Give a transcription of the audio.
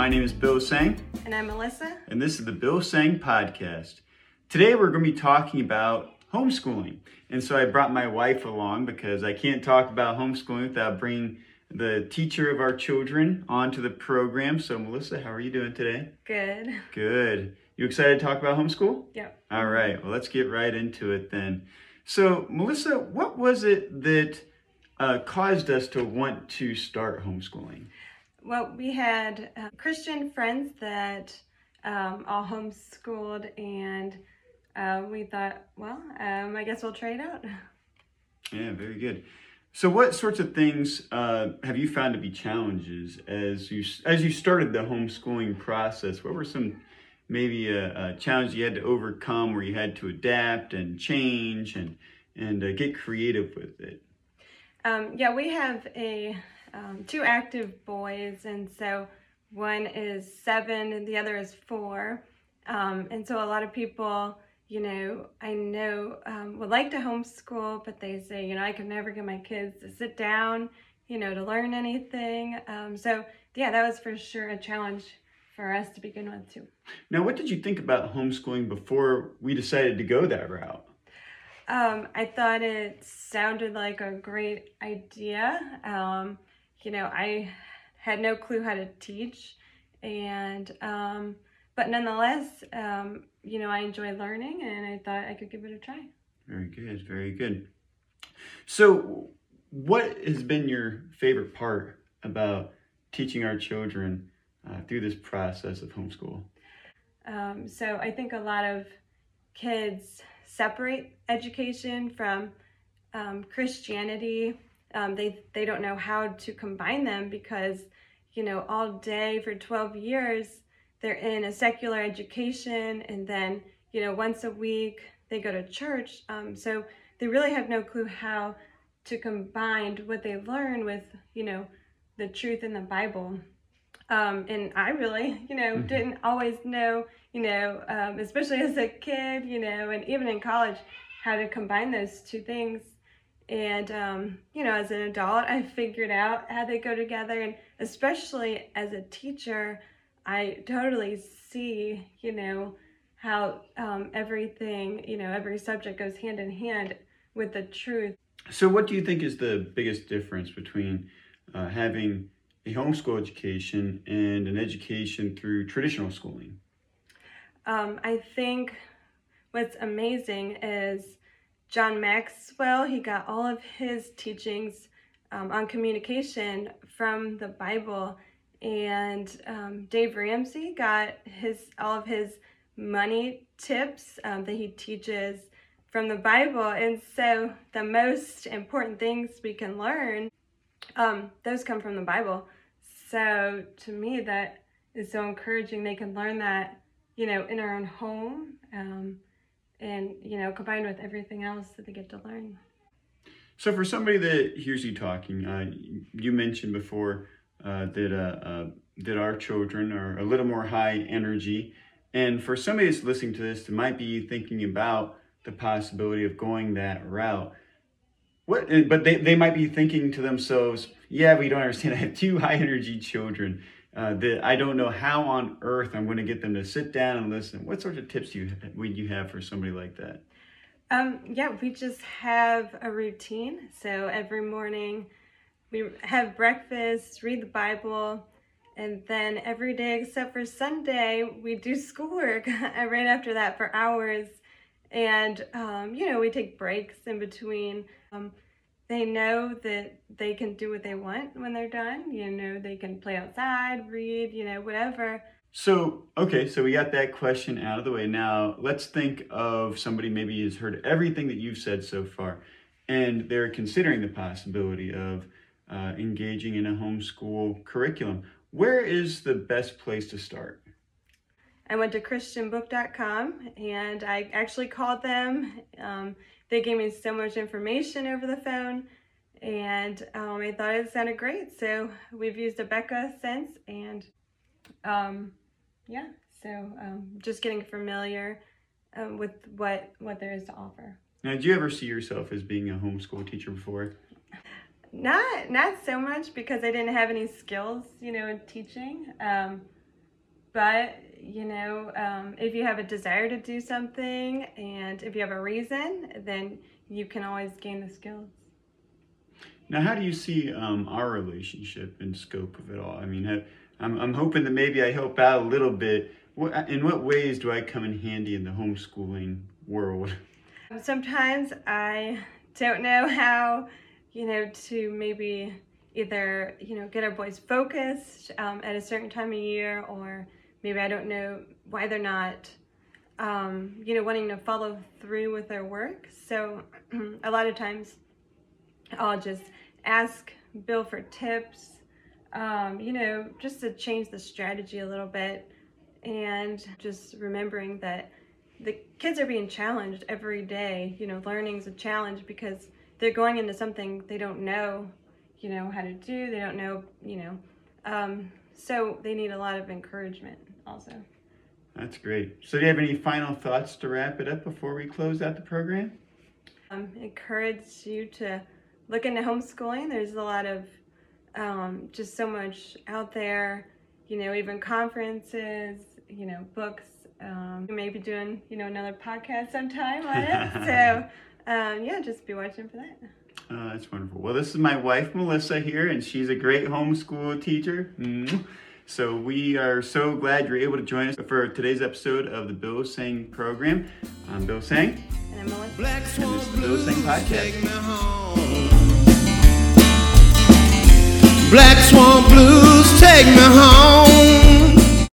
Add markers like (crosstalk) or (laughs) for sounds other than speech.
My name is Bill Seng, And I'm Melissa. and this is the Bill Seng Podcast. Today we're going to be talking about homeschooling. And so I brought my wife along because I can't talk about homeschooling without bringing the teacher of our children onto the program. So, Melissa, how are you doing today? Good. Good. You excited to talk about homeschool? Yep. All right, well, let's get right into it then. So, Melissa, what was it that uh, caused us to want to start homeschooling? Well, we had uh, Christian friends that um, all homeschooled, and uh, we thought, well, um, I guess we'll try it out. (laughs) Yeah, very good. So, what sorts of things uh, have you found to be challenges as you as you started the homeschooling process? What were some maybe a, a challenge you had to overcome, where you had to adapt and change and and uh, get creative with it? Um, yeah, we have a um, two active boys, and so one is seven and the other is four. Um, and so a lot of people, you know, I know um, would like to homeschool, but they say, you know, I could never get my kids to sit down, you know, to learn anything. Um, so yeah, that was for sure a challenge for us to begin with too. Now, what did you think about homeschooling before we decided to go that route? Um, I thought it sounded like a great idea. Um, you know, I had no clue how to teach, and um, but nonetheless, um, you know, I enjoy learning, and I thought I could give it a try. Very good, very good. So, what has been your favorite part about teaching our children uh, through this process of homeschool? Um, so I think a lot of kids separate education from um, Christianity. Um, they they don't know how to combine them because you know all day for 12 years they're in a secular education and then you know once a week they go to church. Um, so they really have no clue how to combine what they learn with you know the truth in the Bible. Um, and I really, you know, Mhm. didn't always know, you know, um, especially as a kid, you know, and even in college, how to combine those two things. And, um, you know, as an adult, I figured out how they go together. And especially as a teacher, I totally see, you know, how um, everything, you know, every subject goes hand in hand with the truth. So, what do you think is the biggest difference between uh, having a homeschool education and an education through traditional schooling? Um, I think what's amazing is John Maxwell, he got all of his teachings um, on communication from the Bible. And um, Dave Ramsey got his all of his money tips um, that he teaches from the Bible. And so the most important things we can learn, um, those come from the Bible. So to me, that is so encouraging. They can learn that you know, in our own home, um, and you know, combined with everything else that they get to learn. So, for somebody that hears you talking, uh, you mentioned before uh, that uh, uh, that our children are a little more high energy, and for somebody that's listening to this, that might be thinking about the possibility of going that route. What, but they, they might be thinking to themselves, "Yeah, we don't understand. (laughs) I have two high energy children uh, that I don't know how on earth I'm going to get them to sit down and listen." What sort of tips do you would you have for somebody like that? Um, yeah, we just have a routine. So every morning we have breakfast, read the Bible, and then every day except for Sunday we do (laughs) schoolwork (laughs) right after that for hours. And um, you know, we take breaks in between. Um, they know that they can do what they want when they're done. You know, they can play outside, read, you know, whatever. So, okay, so we got that question out of the way. Now, let's think of somebody maybe has heard everything that you've said so far, and they're considering the possibility of uh, engaging in a homeschool curriculum. Where is the best place to start? I went to christianbook.com and I actually called them. Um, they gave me so much information over the phone and um, I thought it sounded great. So we've used Abeka since and um, yeah, so um, just getting familiar um, with what, what there is to offer. Now, did you ever see yourself as being a homeschool teacher before? Not not so much because I didn't have any skills, you know, in teaching. Um, but you know, um, if you have a desire to do something and if you have a reason, then you can always gain the skills. Now, how do you see um, our relationship and scope of it all? I mean, I'm, I'm hoping that maybe I help out a little bit. What, in what ways do I come in handy in the homeschooling world? (laughs) Sometimes I don't know how, you know, to maybe either, you know, get our boys focused um, at a certain time of year or maybe I don't know why they're not, um, you know, wanting to follow through with their work. So (clears throat) a lot of times I'll just ask Bill for tips, um, you know, just to change the strategy a little bit and just remembering that the kids are being challenged every day. You know, learning is a challenge because they're going into something they don't know, you know, how to do. They don't know, you know. Um, so they need a lot of encouragement also. That's great. So, do you have any final thoughts to wrap it up before we close out the program? Um, encourage you to look into homeschooling. There's a lot of um, just so much out there, you know, even conferences, you know, books. Um, maybe doing, you know, another podcast sometime on it. (laughs) so, um, yeah, just be watching for that. Oh, that's wonderful. Well, this is my wife, Melissa, here, and she's a great homeschool teacher. Mm-hmm. So we are so glad you're able to join us for today's episode of the Bill Seng program. I'm Bill Seng. And I'm Melissa. Black And this is the Bill Blues Sang Podcast. take me home. Black Swan Blues take me home.